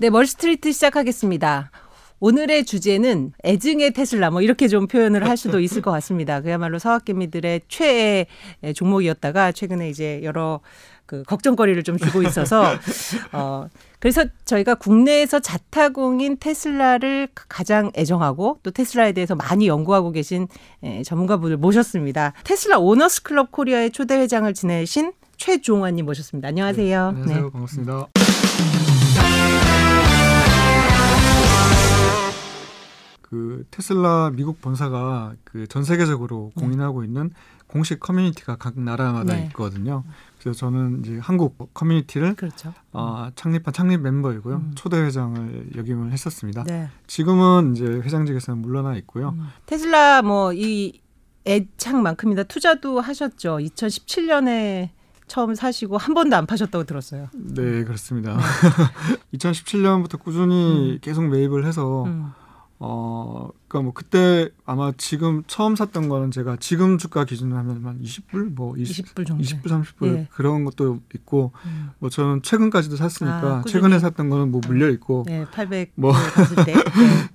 네, 멀스트리트 시작하겠습니다. 오늘의 주제는 애증의 테슬라 뭐 이렇게 좀 표현을 할 수도 있을 것 같습니다. 그야말로 서학개미들의 최애 종목이었다가 최근에 이제 여러 그 걱정거리를 좀 주고 있어서 어 그래서 저희가 국내에서 자타공인 테슬라를 가장 애정하고 또 테슬라에 대해서 많이 연구하고 계신 전문가분을 모셨습니다. 테슬라 오너스 클럽 코리아의 초대 회장을 지내신 최종환님 모셨습니다. 안녕하세요. 네, 안녕하세요. 네. 반갑습니다. 그 테슬라 미국 본사가 그 전 세계적으로 네. 공인하고 있는 공식 커뮤니티가 각 나라마다 네. 있거든요. 그래서 저는 이제 한국 커뮤니티를 그렇죠. 어, 창립한 창립 멤버이고요. 음. 초대 회장을 역임을 했었습니다. 네. 지금은 이제 회장직에서는 물러나 있고요. 음. 테슬라 뭐 이 애착만큼이나 투자도 하셨죠. 2017년에 처음 사시고 한 번도 안 파셨다고 들었어요. 네, 그렇습니다. 2017년부터 꾸준히 음. 계속 매입을 해서 음. 어, 그니까 뭐 그때 아마 지금 처음 샀던 거는 제가 지금 주가 기준으로 하면 한 20불 뭐 20, 20 불 정도 20불 30불 예. 그런 것도 있고 음. 뭐 저는 최근까지도 샀으니까 아, 최근에 샀던 거는 뭐 물려 있고 네, 800뭐 갔을 때. 네.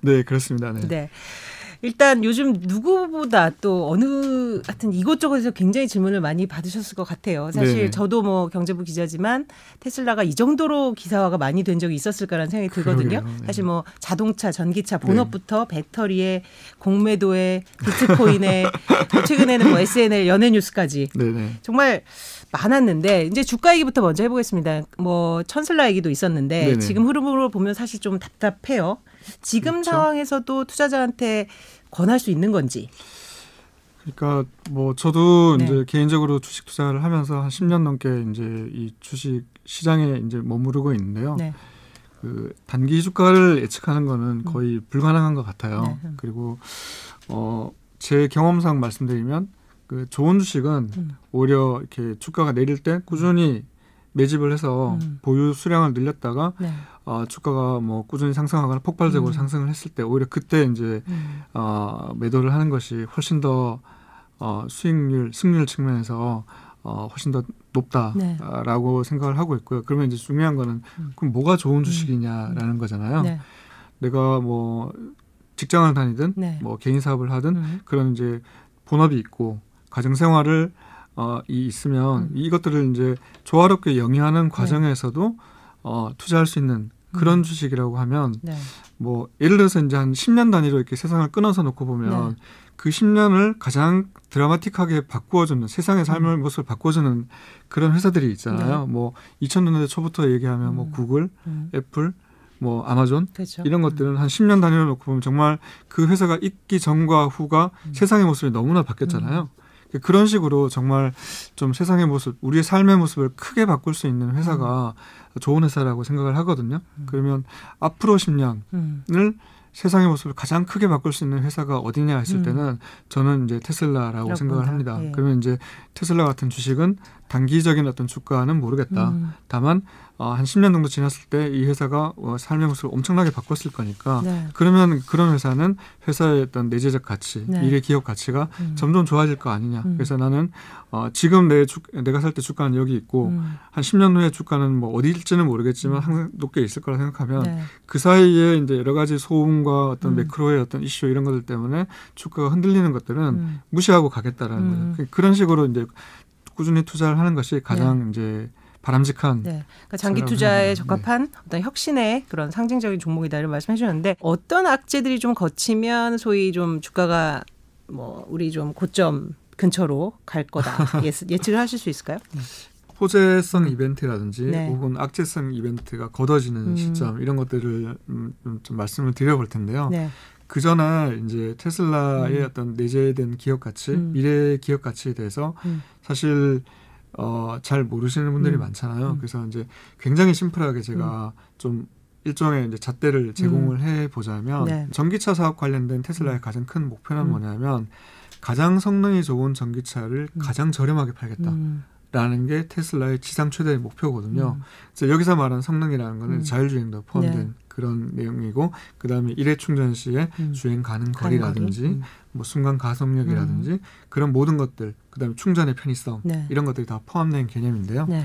네, 그렇습니다. 네. 네. 일단 요즘 누구보다 또 어느 하여튼 이곳저곳에서 굉장히 질문을 많이 받으셨을 것 같아요. 사실 네. 저도 뭐 경제부 기자지만 테슬라가 이 정도로 기사화가 많이 된 적이 있었을까라는 생각이 들거든요. 네. 사실 뭐 자동차, 전기차 본업부터 네. 배터리에 공매도에 비트코인에 최근에는 뭐 SNL 연예 뉴스까지 네, 네. 정말 많았는데 이제 주가 얘기부터 먼저 해보겠습니다. 뭐 천슬라 얘기도 있었는데 네네. 지금 흐름으로 보면 사실 좀 답답해요. 지금 그렇죠. 상황에서도 투자자한테 권할 수 있는 건지. 그러니까 뭐 저도 네. 이제 개인적으로 주식 투자를 하면서 한 10년 넘게 이제 이 주식 시장에 이제 머무르고 있는데요. 네. 그 단기 주가를 예측하는 거는 음. 거의 음. 불가능한 것 같아요. 네. 음. 그리고 어 제 경험상 말씀드리면 그 좋은 주식은 음. 오히려 이렇게 주가가 내릴 때 꾸준히 매집을 해서 음. 보유 수량을 늘렸다가 네. 어, 주가가 뭐 꾸준히 상승하거나 폭발적으로 음. 상승을 했을 때 오히려 그때 이제 음. 어, 매도를 하는 것이 훨씬 더 어, 수익률 승률 측면에서 어, 훨씬 더 높다라고 네. 생각을 하고 있고요. 그러면 이제 중요한 거는 음. 그럼 뭐가 좋은 음. 주식이냐라는 음. 거잖아요. 네. 내가 뭐 직장을 다니든 네. 뭐 개인 사업을 하든 음. 그런 이제 본업이 있고 가정 생활을 어, 이 있으면 음. 이것들을 이제 조화롭게 영위하는 네. 과정에서도 어, 투자할 수 있는 그런 음. 주식이라고 하면 네. 뭐 예를 들어서 이제 한 10년 단위로 이렇게 세상을 끊어서 놓고 보면 네. 그 10년을 가장 드라마틱하게 바꾸어주는 세상의 삶의 음. 모습을 바꿔주는 그런 회사들이 있잖아요. 네. 뭐 2000년대 초부터 얘기하면 뭐 음. 뭐 구글, 음. 애플, 뭐 아마존 그렇죠. 이런 것들은 음. 한 10년 단위로 놓고 보면 정말 그 회사가 있기 전과 후가 음. 세상의 모습이 너무나 바뀌었잖아요. 그런 식으로 정말 좀 세상의 모습, 우리의 삶의 모습을 크게 바꿀 수 있는 회사가 음. 좋은 회사라고 생각을 하거든요. 음. 그러면 앞으로 10년을 음. 세상의 모습을 가장 크게 바꿀 수 있는 회사가 어디냐 했을 음. 때는 저는 이제 테슬라라고 생각을 합니다. 예. 그러면 이제 테슬라 같은 주식은 단기적인 어떤 주가는 모르겠다. 음. 다만 어, 한 10년 정도 지났을 때 이 회사가 어, 삶의 모습을 엄청나게 바꿨을 거니까 네. 그러면 그런 회사는 회사의 어떤 내재적 가치, 네. 미래 기업 가치가 음. 점점 좋아질 거 아니냐. 음. 그래서 나는 어, 지금 내 주, 내가 살 때 주가는 여기 있고 음. 한 10년 후에 주가는 뭐 어디일지는 모르겠지만 음. 항상 높게 있을 거라 생각하면 네. 그 사이에 이제 여러 가지 소음 과 어떤 음. 매크로의 어떤 이슈 이런 것들 때문에 주가가 흔들리는 것들은 음. 무시하고 가겠다라는 거예요. 그런 식으로 이제 꾸준히 투자를 하는 것이 가장 네. 이제 바람직한. 네. 그러니까 장기 투자에 적합한 네. 어떤 혁신의 그런 상징적인 종목이다 이런 말씀해 주셨는데 어떤 악재들이 좀 거치면 소위 좀 주가가 뭐 우리 좀 고점 근처로 갈 거다 예측을 하실 수 있을까요? 네. 호재성 음. 이벤트라든지 네. 혹은 악재성 이벤트가 걷어지는 음. 시점 이런 것들을 음, 좀 말씀을 드려볼 텐데요. 네. 그 전에 이제 테슬라의 음. 어떤 내재된 기업 가치, 음. 미래 기업 가치에 대해서 음. 사실 어, 잘 모르시는 분들이 음. 많잖아요. 음. 그래서 이제 굉장히 심플하게 제가 음. 좀 일종의 이제 잣대를 제공을 음. 해 보자면 네. 전기차 사업 관련된 테슬라의 음. 가장 큰 목표는 음. 뭐냐면 가장 성능이 좋은 전기차를 가장 저렴하게 팔겠다. 라는 게 테슬라의 지상 최대의 목표거든요. 그래서 여기서 말하는 성능이라는 거는 자율주행도 포함된 네. 그런 내용이고 그다음에 일회 충전 시에 음. 주행 가능 거리라든지 음. 뭐 순간 가속력이라든지 음. 그런 모든 것들 그다음에 충전의 편의성 네. 이런 것들이 다 포함된 개념인데요. 네.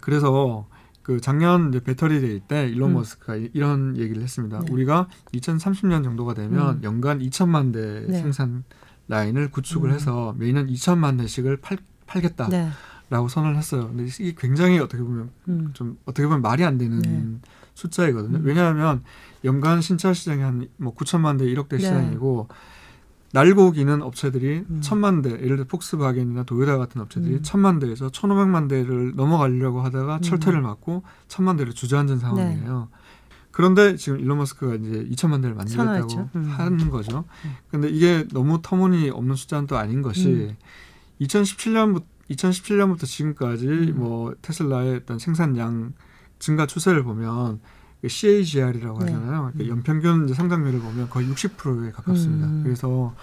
그래서 그 작년 배터리 데이 때 일론 음. 머스크가 이런 얘기를 했습니다. 네. 우리가 2030년 정도가 되면 음. 연간 2천만 대 네. 생산 라인을 구축을 음. 해서 매년 2천만 대씩을 팔, 팔겠다. 네. 라고 선언을 했어요. 근데 이게 굉장히 어떻게 보면 음. 좀 어떻게 보면 말이 안 되는 네. 숫자이거든요. 음. 왜냐하면 연간 신차 시장이 한 뭐 9천만 대, 1억 대 네. 시장이고 날고 기는 업체들이 음. 천만 대, 예를 들어 폭스바겐이나 도요타 같은 업체들이 음. 천만 대에서 천오백만 대를 넘어가려고 하다가 음. 철퇴를 맞고 천만 대를 주저앉은 상황이에요. 네. 그런데 지금 일론 머스크가 이제 2천만 대를 만들겠다고 음. 하는 거죠. 음. 근데 이게 너무 터무니없는 숫자는 또 아닌 것이 음. 2017년부터 2017년부터 지금까지 음. 뭐 테슬라의 어떤 생산량 증가 추세를 보면 그 CAGR이라고 네. 하잖아요. 그러니까 음. 연평균 이제 상장률을 보면 거의 60%에 가깝습니다. 음. 그래서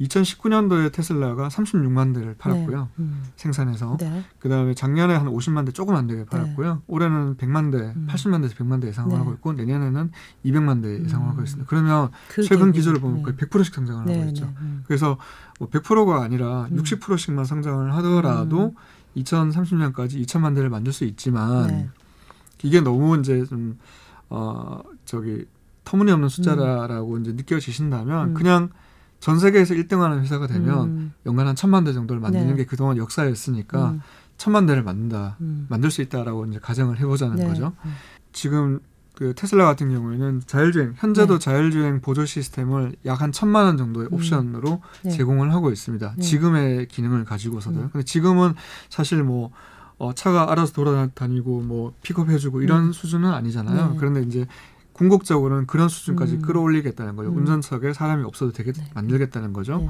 2019년도에 테슬라가 36만 대를 팔았고요. 네. 음. 생산해서. 네. 그다음에 작년에 한 50만 대 조금 안 되게 네. 팔았고요. 올해는 100만 대, 음. 80만 대에서 100만 대 예상을 네. 하고 있고 내년에는 200만 대 예상을 하고 음. 있습니다. 그러면 최근 기조를 보면 거의 100%씩 성장을 하고 네, 있죠. 음. 그래서 뭐 100%가 아니라 60%씩만 성장을 하더라도 2030년까지 2천만 대를 만들 수 있지만 이게 너무 이제 좀 어 저기 터무니없는 숫자라고 음. 이제 느껴지신다면 음. 그냥 전 세계에서 1등하는 회사가 되면 음. 연간 한 천만 대 정도를 만드는 네. 게 그동안 역사였으니까 음. 천만 대를 만든다, 음. 만들 수 있다라고 이제 가정을 해보자는 네. 거죠. 음. 지금 그 테슬라 같은 경우에는 자율주행 현재도 네. 자율주행 보조 시스템을 약 한 천만 원 정도의 옵션으로 네. 제공을 하고 있습니다. 네. 지금의 기능을 가지고서도요. 근데 지금은 사실 뭐 어, 차가 알아서 돌아다니고 뭐 픽업해주고 이런 음. 수준은 아니잖아요. 네. 그런데 이제 궁극적으로는 그런 수준까지 음. 끌어올리겠다는 거예요. 음. 운전석에 사람이 없어도 되게 네. 만들겠다는 거죠. 네.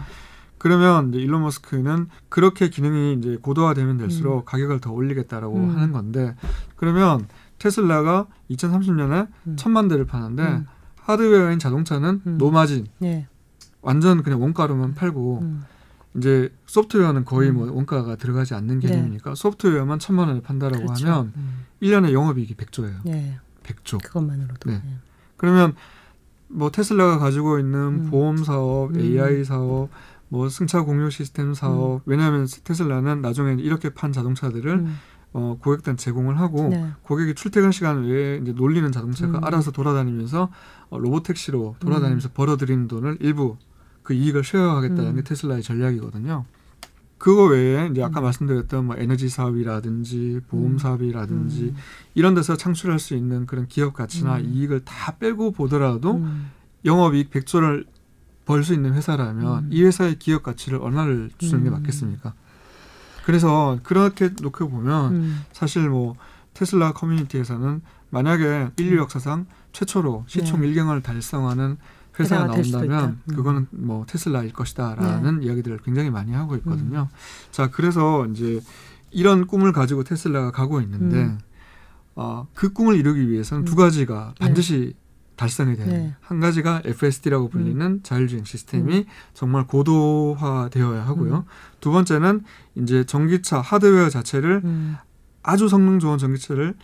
그러면 이제 일론 머스크는 그렇게 기능이 이제 고도화되면 될수록 음. 가격을 더 올리겠다라고 음. 하는 건데 그러면 테슬라가 2030년에 음. 천만 대를 파는데 하드웨어인 자동차는 노마진 네. 완전 그냥 원가로만 팔고 이제 소프트웨어는 거의 뭐 음. 원가가 들어가지 않는 네. 개념이니까 네. 소프트웨어만 천만 원을 판다라고 그렇죠. 하면 음. 1년에 영업이익이 100조예요. 네. 100조. 그것만으로도. 네. 네. 그러면 뭐 테슬라가 가지고 있는 음. 보험 사업, 음. AI 사업, 뭐 승차 공유 시스템 사업. 음. 왜냐하면 테슬라는 나중에 이렇게 판 자동차들을 음. 어, 고객단 제공을 하고 네. 고객이 출퇴근 시간 외에 이제 놀리는 자동차가 알아서 돌아다니면서 어, 로봇 택시로 돌아다니면서 벌어들이는 돈을 일부 그 이익을 쉐어하겠다는 음. 게 테슬라의 전략이거든요. 그거 외에 이제 아까 음. 말씀드렸던 뭐 에너지 사업이라든지 보험 음. 사업이라든지 음. 이런 데서 창출할 수 있는 그런 기업 가치나 음. 이익을 다 빼고 보더라도 음. 영업이익 100조를 벌 수 있는 회사라면 이 회사의 기업 가치를 얼마를 주는 게 맞겠습니까? 그래서 그렇게 놓고 보면 사실 뭐 테슬라 커뮤니티에서는 만약에 인류 역사상 최초로 시총 네. 1경을 달성하는 회사가 나온다면 음. 그거는 뭐 테슬라일 것이다라는 네. 이야기들을 굉장히 많이 하고 있거든요. 음. 자, 그래서 이제 이런 꿈을 가지고 테슬라가 가고 있는데 음. 어, 그 꿈을 이루기 위해서는 두 음. 가지가 네. 반드시 달성이 돼요. 네. 한 가지가 FSD라고 불리는 음. 자율주행 시스템이 음. 정말 고도화되어야 하고요. 두 번째는 이제 전기차 하드웨어 자체를 아주 성능 좋은 전기차를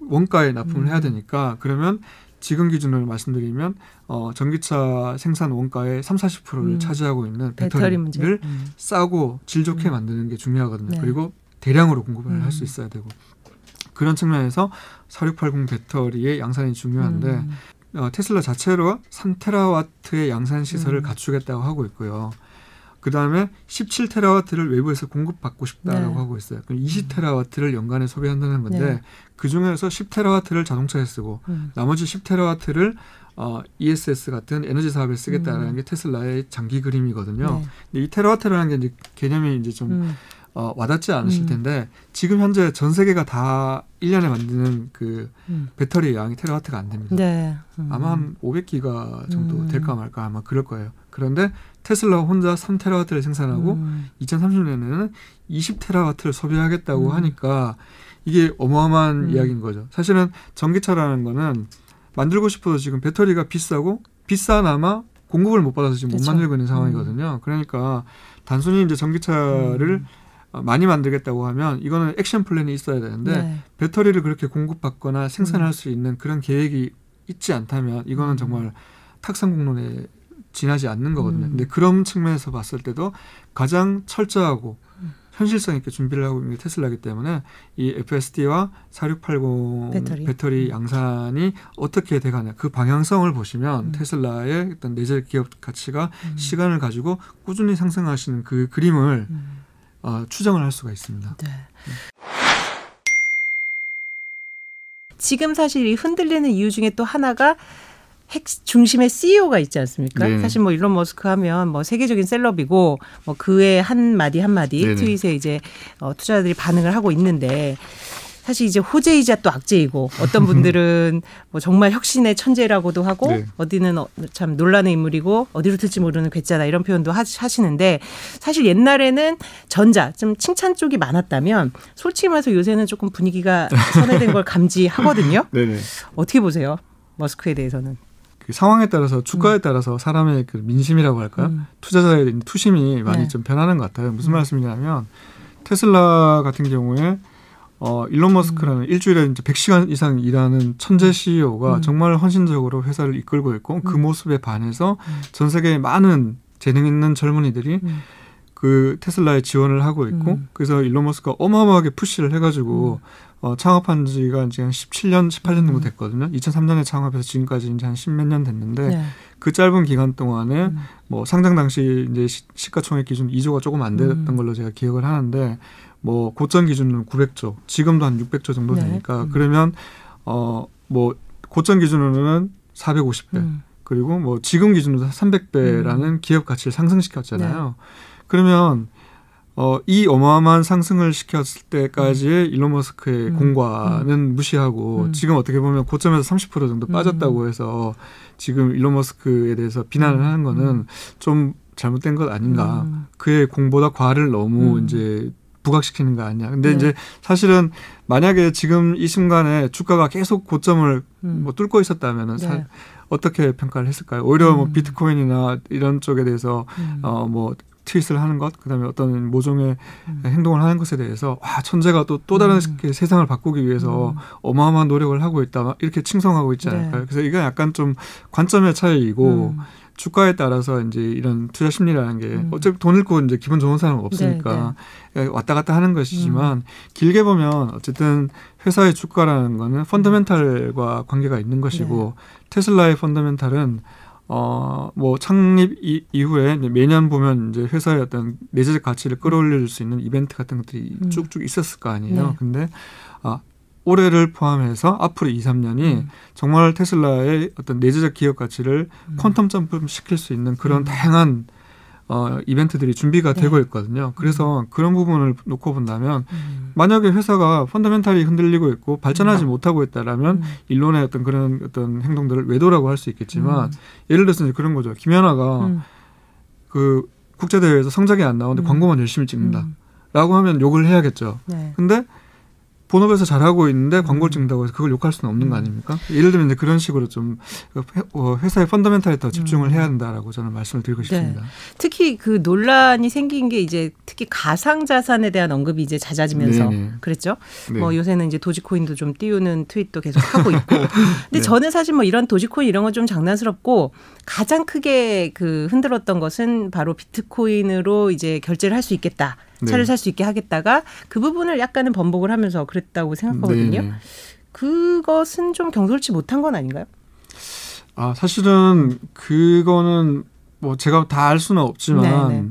원가에 납품을 해야 되니까 그러면 지금 기준으로 말씀드리면 어, 전기차 생산 원가의 3, 40%를 음. 차지하고 있는 배터리를 배터리 음. 싸고 질 좋게 음. 만드는 게 중요하거든요. 네. 그리고 대량으로 공급을 음. 할수 있어야 되고 그런 측면에서 4680 배터리의 양산이 중요한데 음. 어, 테슬라 자체로 3테라와트의 양산 시설을 음. 갖추겠다고 하고 있고요. 그 다음에 17테라와트를 외부에서 공급받고 싶다라고 네. 하고 있어요. 그럼 20테라와트를 연간에 소비한다는 건데 네. 그 중에서 10테라와트를 자동차에 쓰고 음. 나머지 10테라와트를 어, ESS 같은 에너지 사업에 쓰겠다라는 음. 게 테슬라의 장기 그림이거든요. 네. 근데 이 테라와트라는 게 이제 개념이 이제 좀 음. 어, 와닿지 않으실 음. 텐데 지금 현재 전 세계가 다 1년에 만드는 그 음. 배터리 양이 테라와트가 안 됩니다. 네. 음. 아마 한 500기가 정도 음. 될까 말까 아마 그럴 거예요. 그런데 테슬라 혼자 3테라와트를 생산하고 음. 2030년에는 20테라와트를 소비하겠다고 음. 하니까 이게 어마어마한 음. 이야기인 거죠. 사실은 전기차라는 거는 만들고 싶어도 지금 배터리가 비싸고 비싸나마 공급을 못 받아서 지금 그쵸. 못 만들고 있는 상황이거든요. 음. 그러니까 단순히 이제 전기차를 음. 어, 많이 만들겠다고 하면 이거는 액션 플랜이 있어야 되는데 네. 배터리를 그렇게 공급받거나 생산할 음. 수 있는 그런 계획이 있지 않다면 이거는 음. 정말 탁상공론에 지나지 않는 거거든요. 음. 근데 그런 측면에서 봤을 때도 가장 철저하고 현실성 있게 준비를 하고 있는 게 테슬라이기 때문에 이 FSD와 4680 배터리, 배터리 음. 양산이 어떻게 돼가냐 그 방향성을 보시면 음. 테슬라의 어떤 내재 기업 가치가 음. 시간을 가지고 꾸준히 상승하시는 그 그림을 음. 어, 추정을 할 수가 있습니다. 네. 지금 사실 이 흔들리는 이유 중에 또 하나가 핵 중심의 CEO가 있지 않습니까? 네. 사실 뭐 일론 머스크 하면 뭐 세계적인 셀럽이고 뭐 그의 한 마디 한 마디 네 트윗에 이제 어, 투자자들이 반응을 하고 있는데 사실 이제 호재이자 또 악재이고 어떤 분들은 뭐 정말 혁신의 천재라고도 하고 네. 어디는 어, 참 논란의 인물이고 어디로 튈지 모르는 괴짜다 이런 표현도 하시는데 사실 옛날에는 전자 좀 칭찬 쪽이 많았다면 솔직히 말해서 요새는 조금 분위기가 선회된 걸 감지하거든요. 네네. 어떻게 보세요? 머스크에 대해서는? 그 상황에 따라서 주가에 음. 따라서 사람의 그 민심이라고 할까요? 음. 투자자의 투심이 많이 네. 좀 변하는 것 같아요. 무슨 음. 말씀이냐면 테슬라 같은 경우에 어 일론 머스크라는 음. 일주일에 이제 100시간 이상 일하는 천재 CEO가 음. 정말 헌신적으로 회사를 이끌고 있고 그 음. 모습에 반해서 전 세계의 많은 재능 있는 젊은이들이 그 테슬라에 지원을 하고 있고 그래서 일론 머스크가 어마어마하게 푸시를 해가지고 어, 창업한 지가 이제 한 17년, 18년 정도 음. 됐거든요. 2003년에 창업해서 지금까지 이제 한 10몇 년 됐는데 네. 그 짧은 기간 동안에 음. 뭐 상장 당시 이제 시, 가총액 기준 2조가 조금 안 됐던 음. 걸로 제가 기억을 하는데 뭐 고점 기준은 900조, 지금도 한 600조 정도 네. 되니까 음. 그러면 어 뭐 고점 기준으로는 450배. 음. 그리고 뭐 지금 기준으로 300배라는 음. 기업 가치를 상승시켰잖아요. 네. 그러면 어, 이 어마어마한 상승을 시켰을 때까지의 음. 일론 머스크의 음. 공과는 음. 무시하고 음. 지금 어떻게 보면 고점에서 30% 정도 음. 빠졌다고 해서 지금 일론 머스크에 대해서 비난을 음. 하는 거는 좀 잘못된 것 아닌가. 그의 공보다 과를 너무 이제 부각시키는 거 아니냐. 근데 네. 이제 사실은 만약에 지금 이 순간에 주가가 계속 고점을 뭐 뚫고 있었다면은 네. 어떻게 평가를 했을까요? 오히려 뭐 비트코인이나 이런 쪽에 대해서 어뭐 트윗을 하는 것, 그다음에 어떤 모종의 음. 행동을 하는 것에 대해서 와 천재가 또또 다른 음. 세상을 바꾸기 위해서 음. 어마어마한 노력을 하고 있다 이렇게 칭송하고 있지 네. 않을까요? 네. 그래서 이건 약간 좀 관점의 차이이고 음. 주가에 따라서 이제 이런 투자 심리라는 게 음. 어차피 돈 잃고 이제 기분 좋은 사람은 없으니까 네, 네. 왔다 갔다 하는 것이지만 음. 길게 보면 어쨌든 회사의 주가라는 거는 펀더멘탈과 관계가 있는 것이고 네. 테슬라의 펀더멘탈은 어, 뭐 창립 이, 이후에 매년 보면 이제 회사의 어떤 내재적 가치를 끌어올릴 수 있는 이벤트 같은 것들이 음. 쭉쭉 있었을 거 아니에요. 네. 근데 아, 올해를 포함해서 앞으로 2, 3년이 음. 정말 테슬라의 어떤 내재적 기업 가치를 음. 퀀텀 점프 시킬 수 있는 그런 음. 다양한 어, 이벤트들이 준비가 네. 되고 있거든요. 그래서 음. 그런 부분을 놓고 본다면 음. 만약에 회사가 펀더멘탈이 흔들리고 있고 발전하지 음. 못하고 있다라면 음. 일론의 어떤 그런 어떤 행동들을 외도라고 할 수 있겠지만 음. 예를 들어서 이제 그런 거죠. 김연아가 음. 그 국제대회에서 성적이 안 나오는데 광고만 열심히 찍는다. 라고 하면 욕을 해야겠죠. 네. 근데 본업에서 잘하고 있는데 광고를 음. 찍는다고 해서 그걸 욕할 수는 없는 거 음. 아닙니까? 예를 들면 이제 그런 식으로 좀 어, 회사의 펀더멘탈에 더 집중을 음. 해야 한다라고 저는 말씀을 드리고 네. 싶습니다. 네. 특히 그 논란이 생긴 게 이제 특히 가상 자산에 대한 언급이 이제 잦아지면서 네네. 그랬죠. 네. 뭐 요새는 이제 도지코인도 좀 띄우는 트윗도 계속 하고 있고. 근데 네. 저는 사실 뭐 이런 도지코인 이런 건 좀 장난스럽고 가장 크게 그 흔들었던 것은 바로 비트코인으로 이제 결제를 할 수 있겠다. 차를 네. 살수 있게 하겠다가 그 부분을 약간은 번복을 하면서 그랬다고 생각하거든요. 네. 그것은 좀 경솔치 못한 건 아닌가요? 아 사실은 그거는 뭐 제가 다 알 수는 없지만 네네. 네.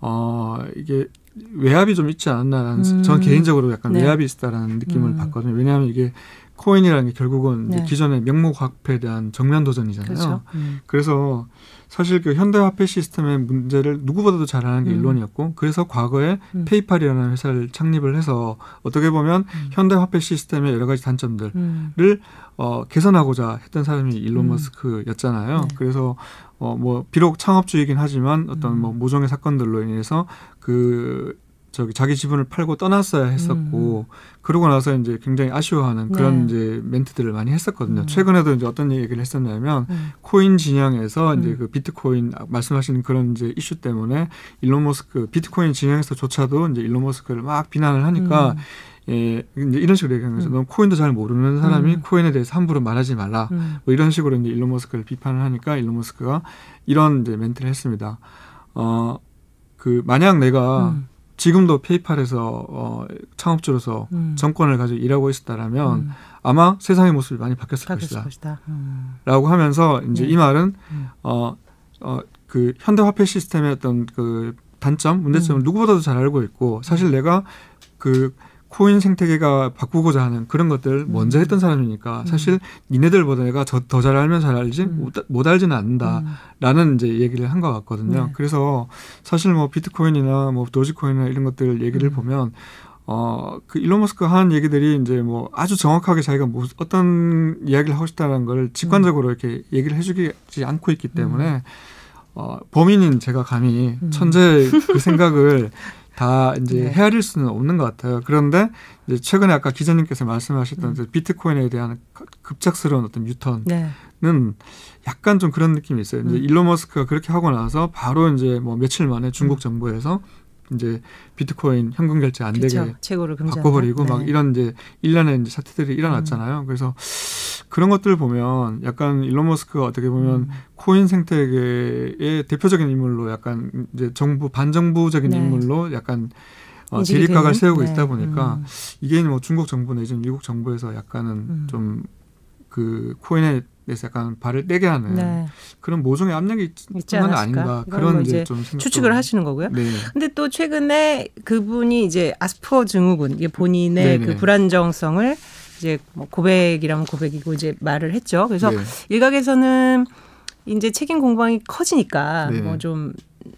어 이게 외압이 좀 있지 않았나라는 음. 저는 개인적으로 약간 네. 외압이 있다라는 느낌을 음. 받거든요. 왜냐하면 이게 코인이라는 게 결국은 네. 기존의 명목화폐에 대한 정면 도전이잖아요. 그렇죠. 음. 그래서 사실 그 현대화폐 시스템의 문제를 누구보다도 잘 아는 게 음. 일론이었고 그래서 과거에 음. 페이팔이라는 회사를 창립을 해서 어떻게 보면 음. 현대화폐 시스템의 여러 가지 단점들을 음. 어, 개선하고자 했던 사람이 일론 음. 머스크였잖아요. 네. 그래서 어, 뭐 비록 창업주이긴 하지만 어떤 뭐 음. 모종의 사건들로 인해서 그 저기 자기 지분을 팔고 떠났어야 했었고 음. 그러고 나서 이제 굉장히 아쉬워하는 그런 네. 이제 멘트들을 많이 했었거든요. 음. 최근에도 이제 어떤 얘기를 했었냐면 음. 코인 진영에서 이제 음. 그 비트코인 말씀하시는 그런 이제 이슈 때문에 일론 머스크 비트코인 진영에서조차도 이제 일론 머스크를 막 비난을 하니까 음. 예, 이제 이런 식으로 얘기하는 거죠. 음. 넌 코인도 잘 모르는 사람이 음. 코인에 대해서 함부로 말하지 말라. 음. 뭐 이런 식으로 이제 일론 머스크를 비판을 하니까 일론 머스크가 이런 이제 멘트를 했습니다. 어, 그 만약 내가 음. 지금도 페이팔에서 어, 창업주로서 음. 정권을 가지고 일하고 있었다라면 음. 아마 세상의 모습이 많이 바뀌었을, 바뀌었을 것이다. 음. 라고 하면서 이제 네. 이 말은 음. 어, 어, 그 현대 화폐 시스템의 어떤 그 단점, 문제점을 음. 누구보다도 잘 알고 있고 사실 내가 그 코인 생태계가 바꾸고자 하는 그런 것들 먼저 음. 했던 사람이니까 음. 사실 니네들보다 내가 더잘 알면 잘 알지 음. 못, 못 알지는 않는다라는 이제 얘기를 한 것 같거든요. 네. 그래서 사실 뭐 비트코인이나 뭐 도지코인이나 이런 것들 얘기를 보면 어, 그 일론 머스크가 한 얘기들이 이제 뭐 아주 정확하게 자기가 뭐 어떤 이야기를 하고 싶다는 걸 직관적으로 이렇게 얘기를 해주지 않고 있기 때문에 어, 범인인 제가 감히 천재 그 생각을 다 이제 네. 헤아릴 수는 없는 것 같아요. 그런데 이제 최근에 아까 기자님께서 말씀하셨던 음. 비트코인에 대한 급작스러운 어떤 유턴은 네. 약간 좀 그런 느낌이 있어요. 이제 음. 일론 머스크가 그렇게 하고 나서 바로 이제 뭐 며칠 만에 중국 음. 정부에서 이제 비트코인 현금 결제 안 되게 바꿔버리고 네. 막 이런 이제 일련의 이제 사태들이 일어났잖아요. 음. 그래서 그런 것들 보면 약간 일론 머스크가 어떻게 보면 음. 코인 생태계의 대표적인 인물로 약간 이제 정부 반정부적인 네. 인물로 약간 어, 대립각을 세우고 네. 있다 보니까 음. 이게 뭐 중국 정부 내지는 미국 정부에서 약간은 음. 좀그 코인에 대해서 약간 발을 떼게 하는 네. 그런 모종의 압력이 있지 않은 아닌가 그런 뭐 이제 좀 추측을 하시는 거고요. 네. 근데 또 최근에 그분이 이제 아스퍼 증후군 이게 본인의 네네. 그 네. 불안정성을 이제 뭐 고백이라면 고백이고 이제 말을 했죠. 그래서 네. 일각에서는 이제 책임 공방이 커지니까 네. 뭐좀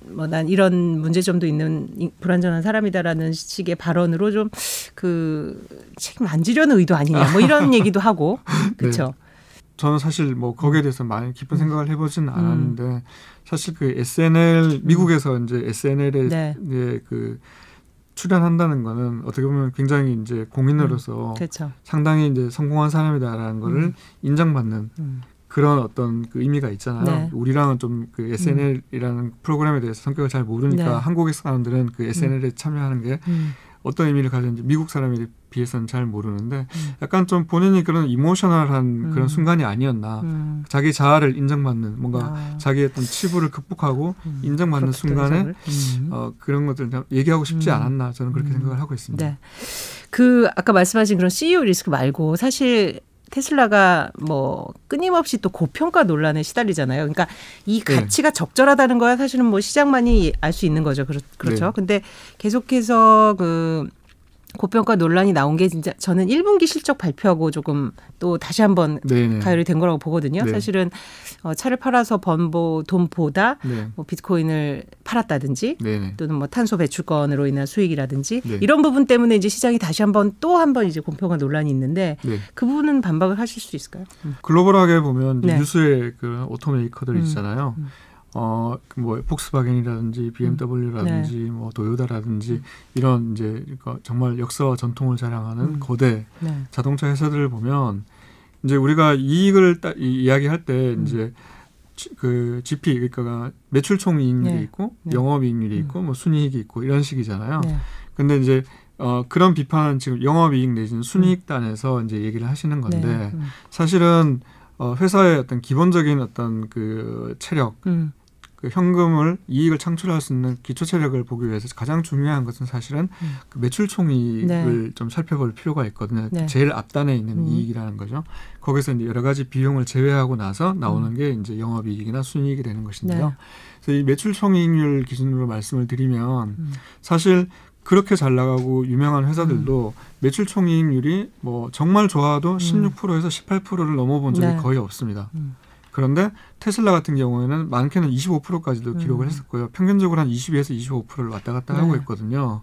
뭐 난 이런 문제점도 있는 불완전한 사람이다라는 식의 발언으로 좀 그 책임 안 지려는 의도 아니냐 뭐 이런 얘기도 하고 그렇죠. 네. 저는 사실 뭐 거기에 대해서 많이 깊은 생각을 해보지는 음. 않았는데 사실 그 SNL 미국에서 이제 SNL에 네. 그 출연한다는 거는 어떻게 보면 굉장히 이제 공인으로서 음, 그렇죠. 상당히 이제 성공한 사람이다라는 거를 음. 인정받는 음. 그런 어떤 그 의미가 있잖아요. 네. 우리랑은 좀 그 SNL이라는 음. 프로그램에 대해서 성격을 잘 모르니까 네. 한국의 사람들은 그 SNL에 음. 참여하는 게 음. 어떤 의미를 가졌는지 미국 사람에 비해서는 잘 모르는데 음. 약간 좀 본인이 그런 이모셔널한 음. 그런 순간이 아니었나 음. 자기 자아를 인정받는 뭔가 아. 자기의 어떤 치부를 극복하고 음. 인정받는 순간에 음. 어, 그런 것들 얘기하고 싶지 음. 않았나 저는 그렇게 생각을 하고 있습니다. 네. 그 아까 말씀하신 그런 CEO 리스크 말고 사실 테슬라가 뭐 끊임없이 또 고평가 논란에 시달리잖아요. 그러니까 이 네. 가치가 네. 적절하다는 거야 사실은 뭐 시장만이 알 수 있는 거죠. 그렇, 그렇죠. 네. 근데 계속해서 그 고평가 논란이 나온 게 진짜 저는 1분기 실적 발표하고 조금 또 다시 한번 네네. 가열이 된 거라고 보거든요. 네. 사실은 어, 차를 팔아서 번보 돈보다 네. 뭐 비트코인을 팔았다든지 네네. 또는 뭐 탄소 배출권으로 인한 수익이라든지 네. 이런 부분 때문에 이제 시장이 다시 한번 또 한 번 이제 고평가 논란이 있는데 네. 그 부분은 반박을 하실 수 있을까요? 음. 글로벌하게 보면 네. 뉴스의 그 오토메이커들 음. 있잖아요. 음. 어, 뭐, 폭스바겐이라든지 BMW라든지 네. 뭐, 도요다라든지 이런 이제 그러니까 정말 역사와 전통을 자랑하는 음. 거대 네. 자동차 회사들을 보면 이제 우리가 이익을 따, 이, 이야기할 때 음. 이제 그 GP 그러니까 매출 총 이익률이 네. 있고 네. 영업 이익률이 있고 음. 뭐 순이익이 있고 이런 식이잖아요. 네. 근데 이제 어 그런 비판은 지금 영업 이익 내지는 순이익단에서 음. 이제 얘기를 하시는 건데 네. 음. 사실은 어 회사의 어떤 기본적인 어떤 그 체력 음. 그 현금을 이익을 창출할 수 있는 기초 체력을 보기 위해서 가장 중요한 것은 사실은 음. 그 매출 총이익을 네. 좀 살펴볼 필요가 있거든요. 네. 제일 앞단에 있는 음. 이익이라는 거죠. 거기서 이제 여러 가지 비용을 제외하고 나서 나오는 음. 게 이제 영업이익이나 순이익이 되는 것인데요. 네. 그래서 이 매출 총이익률 기준으로 말씀을 드리면 음. 사실 그렇게 잘 나가고 유명한 회사들도 음. 매출 총이익률이 뭐 정말 좋아도 16%에서 18%를 넘어본 적이 네. 거의 없습니다. 음. 그런데 테슬라 같은 경우에는 많게는 25%까지도 음. 기록을 했었고요. 평균적으로 한 22에서 25%를 왔다 갔다 네. 하고 있거든요.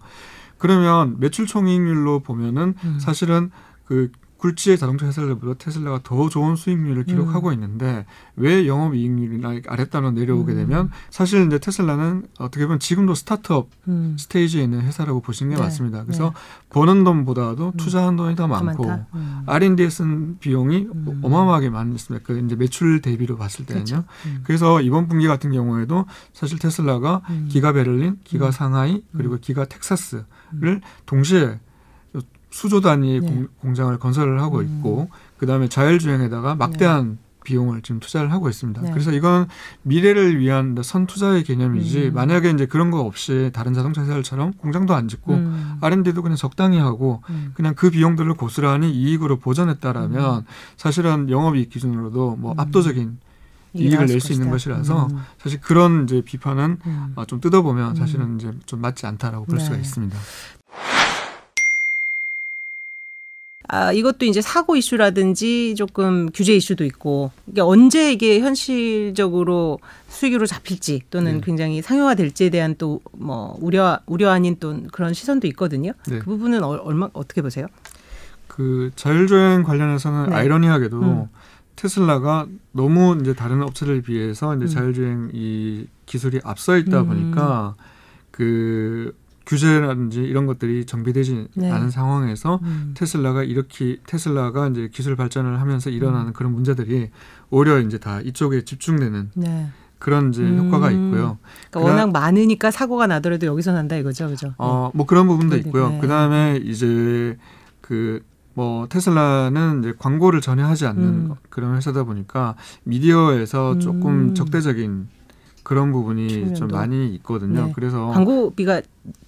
그러면 매출 총이익률로 보면은 음. 사실은 그 굴지의 자동차 회사들보다 테슬라가 더 좋은 수익률을 기록하고 음. 있는데 왜 영업 이익률이나 아래단으로 내려오게 음. 되면 사실 이제 테슬라는 어떻게 보면 지금도 스타트업 음. 스테이지에 있는 회사라고 보시는 게 네. 맞습니다. 그래서 네. 버는 돈보다도 음. 투자한 돈이 더 많고 음. R&D에 쓴 비용이 음. 어마어마하게 많습니다. 그 이제 매출 대비로 봤을 때는요. 그렇죠. 그래서 이번 분기 같은 경우에도 사실 테슬라가 기가 베를린, 기가 상하이 그리고 기가 텍사스를 동시에 수조 단위의 네. 공, 장을 건설을 하고 음. 있고 그다음에 자율주행에다가 막대한 네. 비용을 지금 투자를 하고 있습니다. 네. 그래서 이건 미래를 위한 선 투자의 개념이지 음. 만약에 이제 그런 거 없이 다른 자동차 회사들처럼 공장도 안 짓고 음. R&D도 그냥 적당히 하고 음. 그냥 그 비용들을 고스란히 이익으로 보전했다라면 음. 사실은 영업이익 기준으로도 뭐 음. 압도적인 이익을 낼 수 있는 것이라서 음. 사실 그런 이제 비판은 어, 좀 뜯어보면 사실은 이제 좀 맞지 않다라고 볼 네. 수가 있습니다. 아, 이것도 이제 사고 이슈라든지 조금 규제 이슈도 있고 이게 언제 이게 현실적으로 수익으로 잡힐지 또는 네. 굉장히 상용화 될지에 대한 또 뭐 우려 우려 아닌 또 그런 시선도 있거든요. 네. 그 부분은 얼마 어떻게 보세요? 그 자율주행 관련해서는 네. 아이러니하게도 음. 테슬라가 너무 이제 다른 업체를 비해서 이제 음. 자율주행 이 기술이 앞서 있다 음. 보니까 그 규제라든지 이런 것들이 정비되지 네. 않은 상황에서 음. 테슬라가 이렇게 테슬라가 이제 기술 발전을 하면서 일어나는 음. 그런 문제들이 오히려 이제 다 이쪽에 집중되는 네. 그런 이제 음. 효과가 있고요. 그러니까 워낙 많으니까 사고가 나더라도 여기서 난다 이거죠, 그죠? 어, 뭐 그런 부분도 있고요. 네. 그 다음에 이제 그 뭐 테슬라는 이제 광고를 전혀 하지 않는 음. 그런 회사다 보니까 미디어에서 조금 음. 적대적인 그런 부분이 측면도. 좀 많이 있거든요. 네. 그래서 광고비가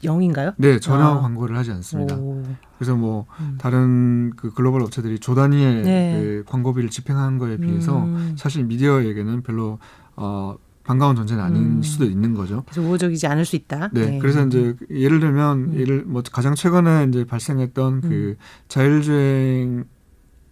0인가요? 네, 전혀 아. 광고를 하지 않습니다. 오. 그래서 뭐 음. 다른 그 글로벌 업체들이 조 단위의 네. 그 광고비를 집행한 거에 비해서 음. 사실 미디어에게는 별로 어 반가운 존재는 아닌 음. 수도 있는 거죠. 그래서 우호적이지 않을 수 있다. 네, 네. 그래서 이제 예를 들면 음. 예를 뭐 가장 최근에 이제 발생했던 그 음. 자율주행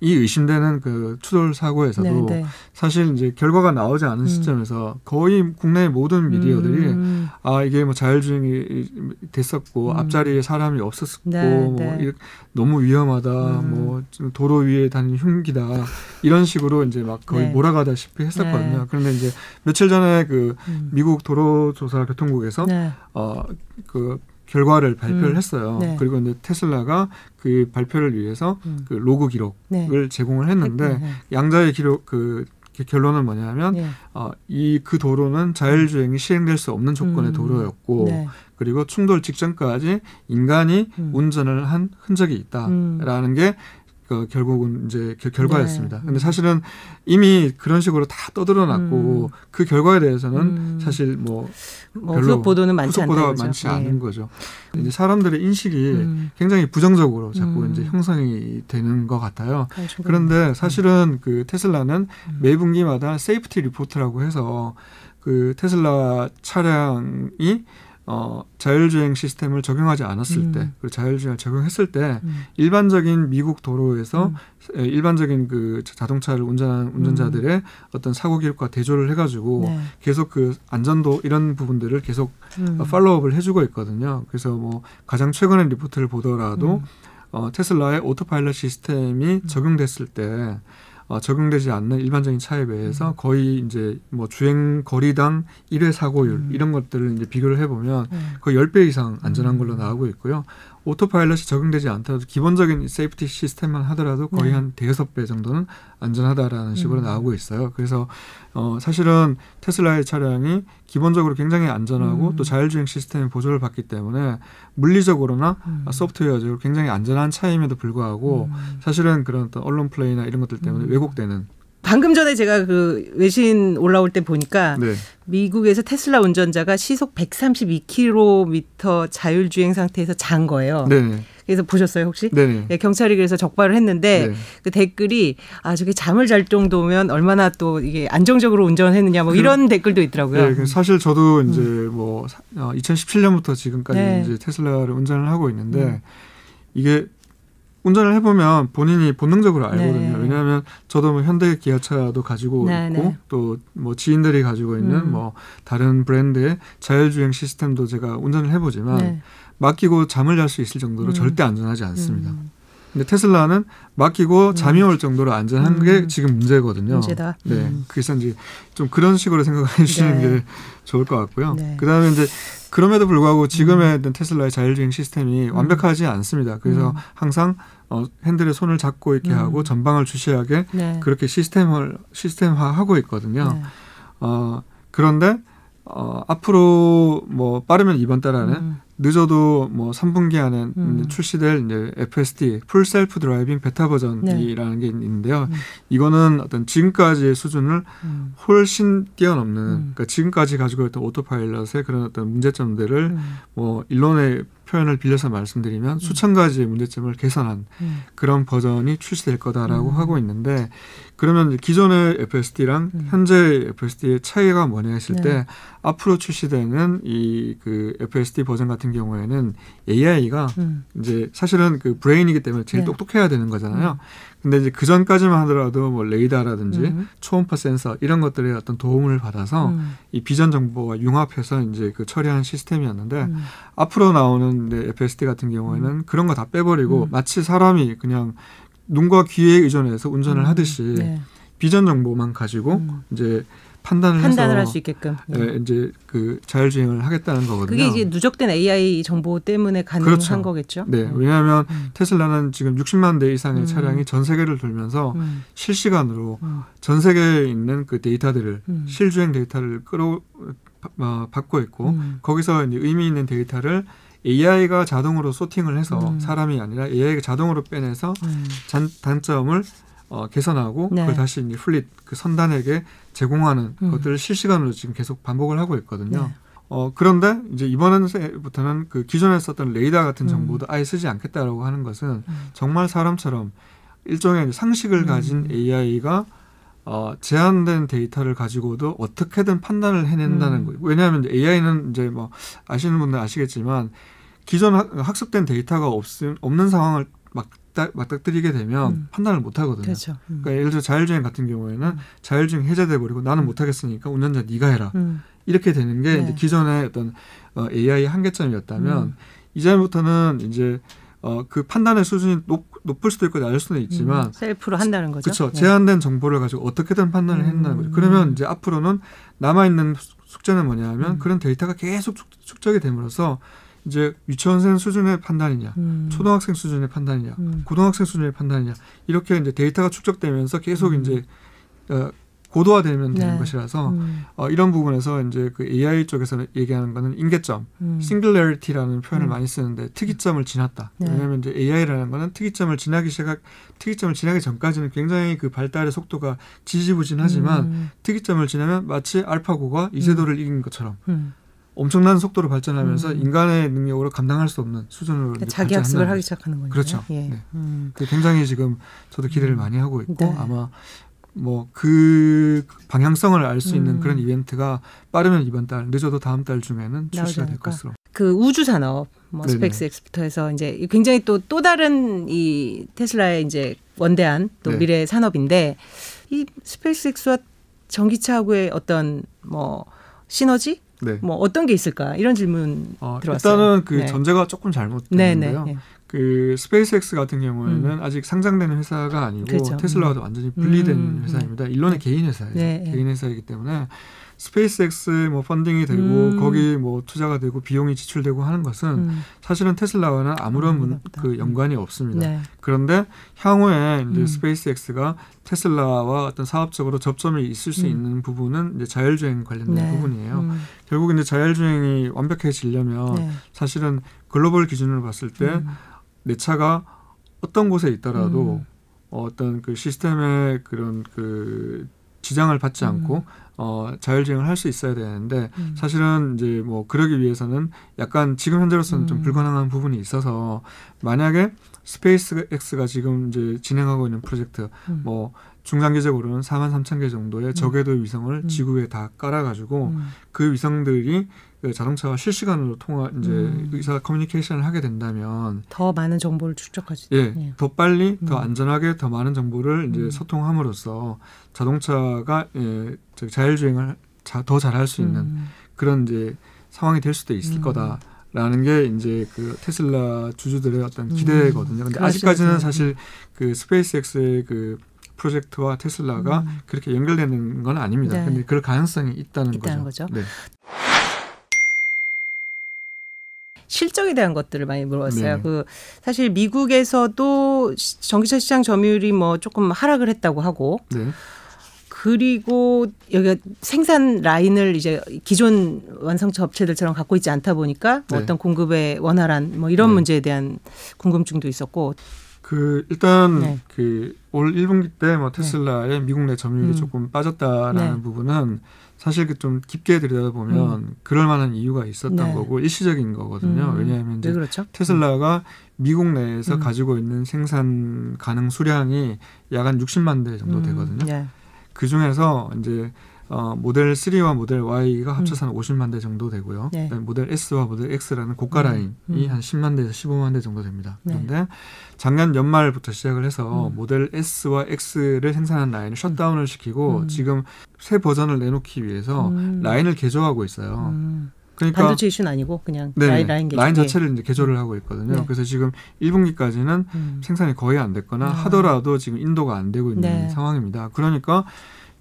이 의심되는 그 추돌 사고에서도 네네. 네. 사실 이제 결과가 나오지 않은 음. 시점에서 거의 국내 모든 미디어들이 음. 아 이게 뭐 자율주행이 됐었고 음. 앞자리에 사람이 없었고 네, 뭐 네. 너무 위험하다 음. 뭐 도로 위에 다니는 흉기다 이런 식으로 이제 막 거의 네. 몰아가다시피 했었거든요. 네. 그런데 이제 며칠 전에 그 음. 미국 도로조사교통국에서 네. 어그 결과를 발표를 음. 했어요. 네. 그리고 이제 테슬라가 그 발표를 위해서 음. 그 로그 기록을 네. 제공을 했는데 네. 양자의 기록 그 결론은 뭐냐면 네. 어, 이 그 도로는 자율주행이 시행될 수 없는 조건의 음. 도로였고 네. 그리고 충돌 직전까지 인간이 음. 운전을 한 흔적이 있다라는 음. 게 그 결국은 이제 결과였습니다. 네. 근데 사실은 이미 그런 식으로 다 떠들어놨고 음. 그 결과에 대해서는 음. 사실 뭐, 뭐 별로 후속 보도는 많지 보도가 많지 네. 않은 거죠. 이제 사람들의 인식이 음. 굉장히 부정적으로 자꾸 음. 이제 형성이 되는 것 같아요. 그런데 사실은 그 테슬라는 음. 매분기마다 safety report라고 해서 그 테슬라 차량이 어, 자율주행 시스템을 적용하지 않았을 음. 때, 그리고 자율주행을 적용했을 때, 음. 일반적인 미국 도로에서 음. 일반적인 그 자동차를 운전하는 운전자들의 음. 어떤 사고 기록과 대조를 해가지고 네. 계속 그 안전도 이런 부분들을 계속 음. follow-up을 해주고 있거든요. 그래서 뭐 가장 최근의 리포트를 보더라도 음. 어, 테슬라의 오토파일럿 시스템이 적용됐을 때 어, 적용되지 않는 일반적인 차에 비해서 음. 거의 이제 뭐 주행 거리당 1회 사고율 음. 이런 것들을 이제 비교를 해보면 음. 거의 10배 이상 안전한 걸로 음. 나오고 있고요. 오토파일럿이 적용되지 않더라도 기본적인 safety 시스템만 하더라도 거의 네. 한 대여섯 배 정도는 안전하다라는 식으로 음. 나오고 있어요. 그래서 어 사실은 테슬라의 차량이 기본적으로 굉장히 안전하고 음. 또 자율주행 시스템의 보조를 받기 때문에 물리적으로나 음. 소프트웨어적으로 굉장히 안전한 차임에도 불구하고 음. 사실은 그런 어떤 언론 플레이나 이런 것들 때문에 음. 왜곡되는 방금 전에 제가 그 외신 올라올 때 보니까 네. 미국에서 테슬라 운전자가 시속 132km 자율주행 상태에서 잔 거예요. 네. 그래서 보셨어요 혹시? 네. 네. 경찰이 그래서 적발을 했는데 네. 그 댓글이 아 저게 잠을 잘 정도면 얼마나 또 이게 안정적으로 운전했느냐 뭐 이런 그, 댓글도 있더라고요. 네, 그 사실 저도 이제 음. 뭐 2017년부터 어, 지금까지 네. 이제 테슬라를 운전을 하고 있는데 음. 이게 운전을 해보면 본인이 본능적으로 알거든요. 네. 왜냐하면 저도 뭐 현대 기아차도 가지고 네, 있고 네. 또뭐 지인들이 가지고 있는 음. 뭐 다른 브랜드의 자율주행 시스템도 제가 운전을 해보지만 네. 맡기고 잠을 잘 수 있을 정도로 음. 절대 안전하지 않습니다. 음. 근데 테슬라는 맡기고 음. 잠이 올 정도로 안전한 게 음. 지금 문제거든요. 문제다. 네. 음. 그래서 이제 좀 그런 식으로 생각해 주시는 네. 게 좋을 것 같고요. 네. 그다음에 이제 그럼에도 불구하고 지금의 음. 테슬라의 자율주행 시스템이 음. 완벽하지 않습니다. 그래서 음. 항상 어, 핸들에 손을 잡고 음. 하고 전방을 주시하게 네. 그렇게 시스템을 시스템화하고 있거든요. 네. 어, 그런데 어, 앞으로 뭐 빠르면 이번 달 안에 음. 늦어도 뭐 3분기 안에 음. 출시될 이제 FSD full self driving 베타 버전이라는 네. 게 있는데요. 음. 이거는 어떤 지금까지의 수준을 음. 훨씬 뛰어넘는 음. 그러니까 지금까지 가지고 있던 오토파일럿의 그런 어떤 문제점들을 음. 뭐 일론의 표현을 빌려서 말씀드리면 음. 수천 가지의 문제점을 개선한 음. 그런 버전이 출시될 거다라고 음. 하고 있는데 그러면 기존의 FSD랑 음. 현재 FSD의 차이가 뭐냐 했을 네. 때 앞으로 출시되는 이 그 FSD 버전 같은 경우에는 AI가 음. 이제 사실은 그 브레인이기 때문에 제일 네. 똑똑해야 되는 거잖아요. 음. 근데 이제 그 전까지만 하더라도 뭐 레이더라든지 음. 초음파 센서 이런 것들의 어떤 도움을 받아서 음. 이 비전 정보가 융합해서 이제 그 처리하는 시스템이었는데 음. 앞으로 나오는 네, FSD 같은 경우에는 음. 그런 거 다 빼버리고 음. 마치 사람이 그냥 눈과 귀에 의존해서 운전을 음. 하듯이 네. 비전 정보만 가지고 이제 판단을 판단을 할 수 있게끔 네. 이제 그 자율주행을 하겠다는 거거든요. 그게 이제 누적된 AI 정보 때문에 가능한 그렇죠. 거겠죠. 네, 음. 왜냐하면 음. 테슬라는 지금 60만 대 이상의 음. 차량이 전 세계를 돌면서 음. 실시간으로 음. 전 세계에 있는 그 데이터들을 음. 실주행 데이터를 끌어 어, 받고 있고 거기서 이제 의미 있는 데이터를 AI가 자동으로 sorting을 해서 사람이 아니라 AI가 자동으로 빼내서 단, 단점을 어, 개선하고 네. 그걸 다시 이제 fleet 그 선단에게 제공하는 음. 것들을 실시간으로 지금 계속 반복을 하고 있거든요. 네. 어, 그런데 이제 이번에부터는 그 기존에 썼던 레이더 같은 음. 정보도 음. 아예 쓰지 않겠다라고 하는 것은 음. 정말 사람처럼 일종의 상식을 음. 가진 AI가 어, 제한된 데이터를 가지고도 어떻게든 판단을 해낸다는 음. 거예요. 왜냐하면 AI는 이제 뭐 아시는 분들 아시겠지만 기존 학 습된 데이터가 없, 없는 상황을 막 맞닥뜨리게 되면 음. 판단을 못 하거든요. 그렇죠. 음. 그러니까 예를 들어 자율주행 같은 경우에는 음. 자율주행 해제돼 버리고 나는 못 하겠으니까 운전자 네가 해라. 음. 이렇게 되는 게 네. 이제 기존의 어떤 어, AI 한계점이었다면 음. 이제부터는 이제 어, 그 판단의 수준이 높, 높을 수도 있고 낮을 수도 있지만 음. 셀프로 한다는 거죠. 그렇죠. 네. 제한된 정보를 가지고 어떻게든 판단을 한다는 거죠. 그러면 이제 앞으로는 남아 있는 숙제는 뭐냐면 그런 데이터가 계속 축 적이 됨으로써 이제 유치원생 수준의 판단이냐, 음. 초등학생 수준의 판단이냐, 음. 고등학생 수준의 판단이냐 이렇게 이제 데이터가 축적되면서 계속 음. 이제 어, 고도화되면 되는 네. 것이라서 음. 어, 이런 부분에서 이제 그 AI 쪽에서 얘기하는 거는 인계점, 음. singularity라는 표현을 음. 많이 쓰는데 특이점을 지났다. 네. 왜냐하면 이제 AI라는 거는 특이점을 지나기 시작, 특이점을 지나기 전까지는 굉장히 그 발달의 속도가 지지부진하지만 특이점을 지나면 마치 알파고가 이세돌을 이긴 것처럼. 엄청난 속도로 발전하면서 음. 인간의 능력으로 감당할 수 없는 수준으로 그러니까 자기 학습을 하기 시작하는 거죠. 그렇죠. 예. 네. 음. 굉장히 지금 저도 기대를 음. 많이 하고 있고 네. 아마 뭐 그 방향성을 알 수 있는 음. 그런 이벤트가 빠르면 이번 달, 늦어도 다음 달 중에는 출시가 될 것으로. 그 우주 산업, 뭐 스페이스 X부터 해서 이제 굉장히 또또 다른 이 테슬라의 이제 원대한 또 네. 미래 산업인데 이 스페이스 X와 전기차하고의 어떤 뭐 시너지 네. 뭐 어떤 게 있을까 이런 질문 어, 들어왔어요. 일단은 그 네. 전제가 조금 잘못됐는데요. 네, 네, 네. 그 스페이스X 같은 경우에는 음. 아직 상장되는 회사가 아니고 그렇죠. 테슬라와도 음. 완전히 분리된 음. 회사입니다. 일론의 개인 회사예요. 개인 회사이기 때문에 스페이스X 뭐 펀딩이 되고 음. 거기 뭐 투자가 되고 비용이 지출되고 하는 것은 음. 사실은 테슬라와는 아무런 문, 그 연관이 없습니다. 네. 그런데 향후에 이제 음. 스페이스X가 테슬라와 어떤 사업적으로 접점이 있을 수 음. 있는 부분은 이제 자율주행 관련된 네. 부분이에요. 음. 결국 이제 자율주행이 완벽해지려면 네. 사실은 글로벌 기준으로 봤을 때내 음. 차가 어떤 곳에 있더라도 어떤 그 시스템의 그런 그 지장을 받지 않고 음. 어, 자율주행을 할 수 있어야 되는데 음. 사실은 이제 뭐 그러기 위해서는 약간 지금 현재로서는 음. 좀 불가능한 부분이 있어서 만약에 스페이스 X가 지금 이제 진행하고 있는 프로젝트 음. 뭐 중장기적으로는 4만 3천 개 정도의 음. 저궤도 위성을 음. 지구에 다 깔아가지고 음. 그 위성들이 그 자동차와 실시간으로 통화 이제 음. 의사 커뮤니케이션을 하게 된다면 더 많은 정보를 축적하지. 예, 예. 더 빨리, 더 음. 안전하게, 더 많은 정보를 이제 음. 소통함으로써 자동차가 예, 자율주행을 자, 더 잘할 수 있는 그런 이제 상황이 될 수도 있을 거다. 라는 게 이제 그 테슬라 주주들의 어떤 기대거든요. 근데 아직까지는 사실 그 스페이스X의 그 프로젝트와 테슬라가 음. 그렇게 연결되는 건 아닙니다. 네. 근데 그럴 가능성이 있다는, 있다는 거죠. 거죠. 네. 실적에 대한 것들을 많이 물어봤어요. 네. 그 사실 미국에서도 전기차 시장 점유율이 뭐 조금 하락을 했다고 하고 네. 그리고 여기가 생산 라인을 이제 기존 완성차 업체들처럼 갖고 있지 않다 보니까 뭐 네. 어떤 공급의 원활한 뭐 이런 네. 문제에 대한 궁금증도 있었고 그 일단 네. 그올 1분기 때 뭐 테슬라의 미국 내 점유율이 음. 조금 빠졌다라는 네. 부분은 사실 그좀 깊게 들여다보면 음. 그럴 만한 이유가 있었던 네. 거고 일시적인 거거든요. 음. 왜냐하면 이제 그렇죠? 테슬라가 미국 내에서 음. 가지고 있는 생산 가능 수량이 약 한 60만 대 정도 음. 되거든요. 네. 그 중에서 이제 어, 모델 3와 모델 Y가 합쳐서 음. 한 50만 대 정도 되고요. 네. 모델 S와 모델 X라는 고가 음. 라인이 음. 한 10만 대에서 15만 대 정도 됩니다. 네. 그런데 작년 연말부터 시작을 해서 음. 모델 S와 X를 생산한 라인을 셧다운을 시키고 음. 지금 새 버전을 내놓기 위해서 음. 라인을 개조하고 있어요. 그러니까 반도체 이슈는 아니고 그냥 네, 라인, 라인, 라인 자체를 이제 개조를 하고 있거든요. 네. 그래서 지금 1분기까지는 생산이 거의 안 됐거나 아. 하더라도 지금 인도가 안 되고 있는 네. 상황입니다. 그러니까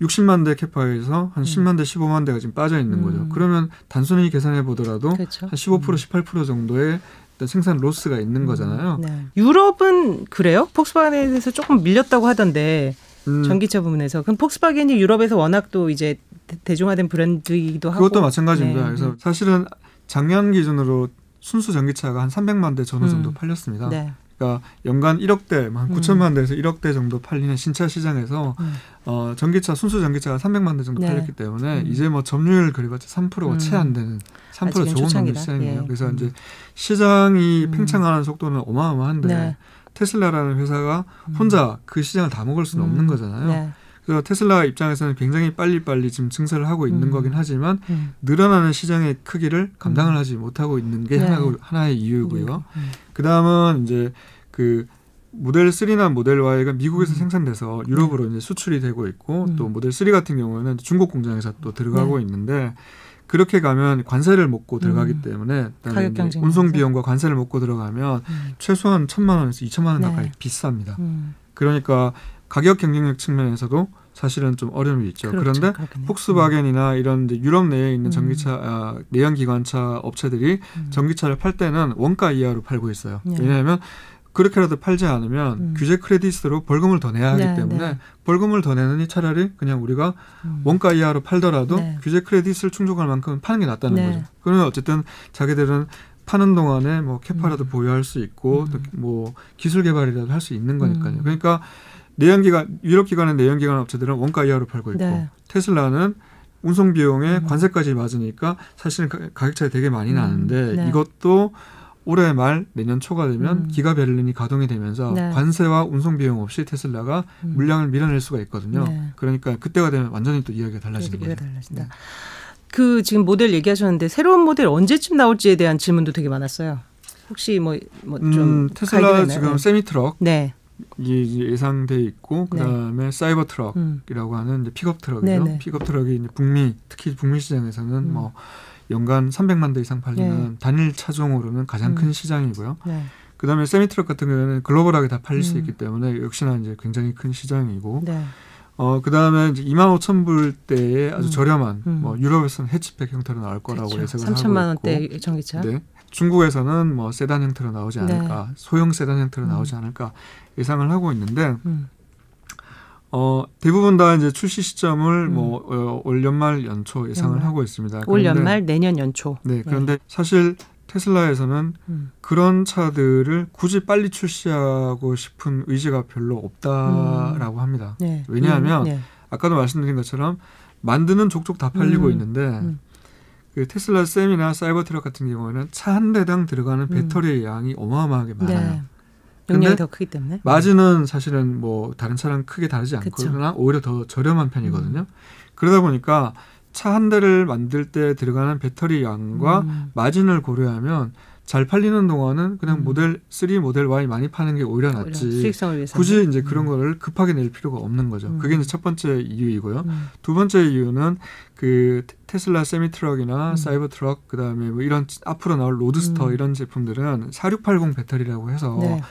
60만 대 캐파에서 한 음. 10만 대, 15만 대가 지금 빠져 있는 음. 거죠. 그러면 단순히 계산해 보더라도 그렇죠. 한 15%, 음. 18% 정도의 생산 로스가 있는 음. 거잖아요. 네. 유럽은 그래요? 폭스바겐에 대해서 조금 밀렸다고 하던데 음. 전기차 부분에서 그럼 폭스바겐이 유럽에서 워낙 또 이제 대중화된 브랜드이기도 하고 그것도 마찬가지입니다. 네. 그래서 사실은 작년 기준으로 순수 전기차가 한 300만 대 전후 정도 음. 팔렸습니다. 네. 그러니까 연간 1억대, 한 9천만 음. 대에서 1억대 정도 팔리는 신차 시장에서 음. 어, 전기차 순수 전기차가 300만 대 정도 네. 팔렸기 때문에 음. 이제 뭐 점유율 그리봤자 3%가 음. 채안 되는 3% 조금 넘는 시장이에요. 예. 그래서 음. 이제 시장이 음. 팽창하는 속도는 어마어마한데 네. 테슬라라는 회사가 혼자 그 시장을 다 먹을 수는 없는 거잖아요. 네. 그래서 테슬라 입장에서는 굉장히 빨리빨리 지금 증설을 하고 있는 음. 거긴 하지만 음. 늘어나는 시장의 크기를 감당을 하지 못하고 있는 게 네. 하나, 하나의 이유고요. 음. 그 다음은 이제 그 모델 3나 모델 Y가 미국에서 음. 생산돼서 유럽으로 네. 이제 수출이 되고 있고 음. 또 모델 3 같은 경우에는 중국 공장에서 또 들어가고 네. 있는데 그렇게 가면 관세를 먹고 들어가기 음. 때문에 운송 비용과 관세를 먹고 들어가면 음. 최소한 천만 원에서 이천만 원 가까이 네. 비쌉니다. 음. 그러니까 가격 경쟁력 측면에서도 사실은 좀 어려움이 있죠. 그렇죠. 그런데 그렇겠네요. 폭스바겐이나 이런 이제 유럽 내에 있는 음. 전기차 아, 내연 기관차 업체들이 음. 전기차를 팔 때는 원가 이하로 팔고 있어요. 네. 왜냐하면 그렇게라도 팔지 않으면 음. 규제 크레딧으로 벌금을 더 내야 하기 네, 때문에 네. 벌금을 더 내느니 차라리 그냥 우리가 음. 원가 이하로 팔더라도 네. 규제 크레딧을 충족할 만큼 파는 게 낫다는 네. 거죠. 그러면 어쨌든 자기들은 파는 동안에 뭐 캐파라도 음. 보유할 수 있고 음. 또뭐 기술 개발이라도 할 수 있는 거니까요. 음. 그러니까 내연기관 유럽 기관의 내연기관 업체들은 원가 이하로 팔고 있고 네. 테슬라는 운송 비용에 음. 관세까지 맞으니까 사실은 가격 차이 되게 많이 나는데 네. 이것도 올해 말 내년 초가 되면 음. 기가 베를린이 가동이 되면서 네. 관세와 운송 비용 없이 테슬라가 음. 물량을 밀어낼 수가 있거든요. 네. 그러니까 그때가 되면 완전히 또 이야기가 달라지는 거죠. 달라진다. 네. 그 지금 모델 얘기하셨는데 새로운 모델 언제쯤 나올지에 대한 질문도 되게 많았어요. 혹시 뭐좀 뭐 음, 테슬라 지금 세미 트럭 네. 이 예상돼 있고 네. 그다음에 네. 사이버 트럭이라고 음. 하는 이제 픽업 트럭이죠. 네, 네. 픽업 트럭이 이제 북미 특히 북미 시장에서는 음. 뭐 연간 300만 대 이상 팔리는 네. 단일 차종으로는 가장 음. 큰 시장이고요. 네. 그다음에 세미 트럭 같은 경우에는 글로벌하게 다 팔릴 음. 수 있기 때문에 역시나 이제 굉장히 큰 시장이고. 네. 어 그다음에 이제 2만 5천 불대의 아주 음. 저렴한 음. 뭐 유럽에서는 해치백 형태로 나올 거라고 그렇죠. 예상을 하고 있고. 3천만 원대 전기차. 네. 중국에서는 뭐 세단 형태로 나오지 않을까, 네. 소형 세단 형태로 음. 나오지 않을까 예상을 하고 있는데 음. 어, 대부분 다 이제 출시 시점을 음. 뭐, 어, 올 연말 연초 예상을 음. 하고 있습니다. 올 연말 내년 연초. 네, 네. 그런데 네. 사실 테슬라에서는 음. 그런 차들을 굳이 빨리 출시하고 싶은 의지가 별로 없다라고 음. 합니다. 네. 왜냐하면 네. 아까도 말씀드린 것처럼 만드는 족족 다 팔리고 음. 있는데 음. 그 테슬라 셈이나 사이버 트럭 같은 경우에는 차 한 대당 들어가는 배터리의 양이 어마어마하게 많아요. 네. 용량이 더 크기 때문에 마진은 사실은 뭐 다른 차랑 크게 다르지 않거나 오히려 더 저렴한 편이거든요. 음. 그러다 보니까 차 한 대를 만들 때 들어가는 배터리 양과 음. 마진을 고려하면 잘 팔리는 동안은 그냥 음. 모델 3, 모델 Y 많이 파는 게 오히려 낫지. 굳이 이제 그런 음. 거를 급하게 낼 필요가 없는 거죠. 음. 그게 이제 첫 번째 이유이고요. 음. 두 번째 이유는 그 테슬라 세미 트럭이나 음. 사이버 트럭 그다음에 뭐 이런 앞으로 나올 로드스터 이런 제품들은 4680 배터리라고 해서 네.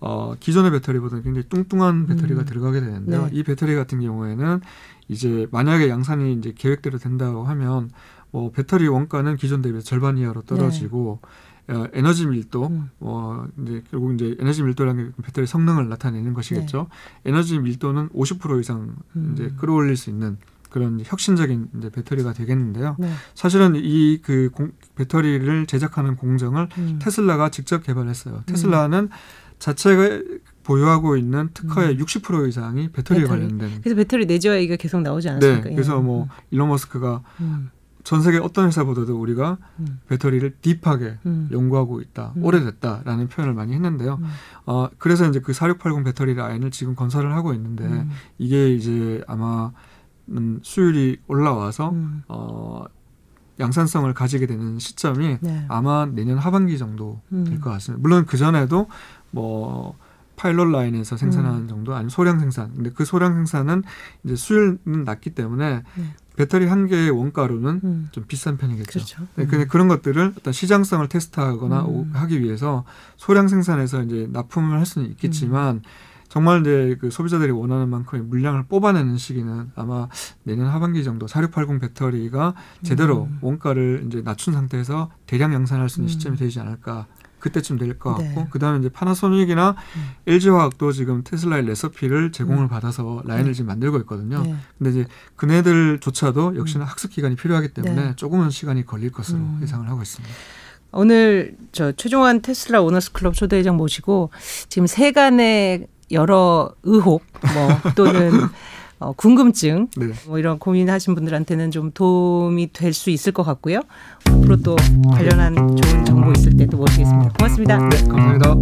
어, 기존의 배터리보다는 굉장히 뚱뚱한 배터리가 음. 들어가게 되는데요. 네. 이 배터리 같은 경우에는 이제 만약에 양산이 이제 계획대로 된다고 하면 뭐 배터리 원가는 기존 대비 절반 이하로 떨어지고 어, 에너지 밀도, 음. 어, 이제 결국 이제 에너지 밀도라는 게 배터리 성능을 나타내는 것이겠죠. 네. 에너지 밀도는 50% 이상 음. 이제 끌어올릴 수 있는 그런 혁신적인 이제 배터리가 되겠는데요. 네. 사실은 이 그 배터리를 제작하는 공정을 음. 테슬라가 직접 개발했어요. 음. 테슬라는 자체가 보유하고 있는 특허의 음. 60% 이상이 배터리에 배터리. 관련된. 그래서 배터리 내재화 얘기가 계속 나오지 않았습니까? 네. 그래서 뭐 음. 일론 머스크가 음. 전 세계 어떤 회사보다도 우리가 음. 배터리를 딥하게 음. 연구하고 있다, 음. 오래됐다라는 표현을 많이 했는데요. 음. 어, 그래서 이제 그 4680 배터리 라인을 지금 건설을 하고 있는데 음. 이게 이제 아마 음, 수율이 올라와서 어, 양산성을 가지게 되는 시점이 네. 아마 내년 하반기 정도 될것 같습니다. 물론 그 전에도 뭐 파일럿 라인에서 생산하는 음. 정도 아니면 소량 생산. 근데 그 소량 생산은 이제 수율은 낮기 때문에 네. 배터리 한 개의 원가로는 음. 좀 비싼 편이겠죠. 그렇죠. 네, 음. 그런 것들을 어떤 시장성을 테스트하거나 음. 하기 위해서 소량 생산해서 이제 납품을 할 수는 있겠지만 음. 정말 이제 그 소비자들이 원하는 만큼의 물량을 뽑아내는 시기는 아마 내년 하반기 정도 4680 배터리가 제대로 음. 원가를 이제 낮춘 상태에서 대량 양산할 수 있는 시점이 되지 않을까 그때쯤 될 것 같고 네. 그다음에 이제 파나소닉이나 음. LG화학도 지금 테슬라의 레서피를 제공을 음. 받아서 라인을 네. 지금 만들고 있거든요. 네. 근데 이제 그네들조차도 역시나 음. 학습 기간이 필요하기 때문에 네. 조금은 시간이 걸릴 것으로 음. 예상을 하고 있습니다. 오늘 저 최종환 테슬라 오너스 클럽 초대회장 모시고 지금 세간의 여러 의혹 뭐 또는 어, 궁금증 네. 뭐 이런 고민하신 분들한테는 좀 도움이 될 수 있을 것 같고요. 앞으로 또 관련한 좋은 정보 있을 때 또 모시겠습니다. 고맙습니다. 네, 감사합니다.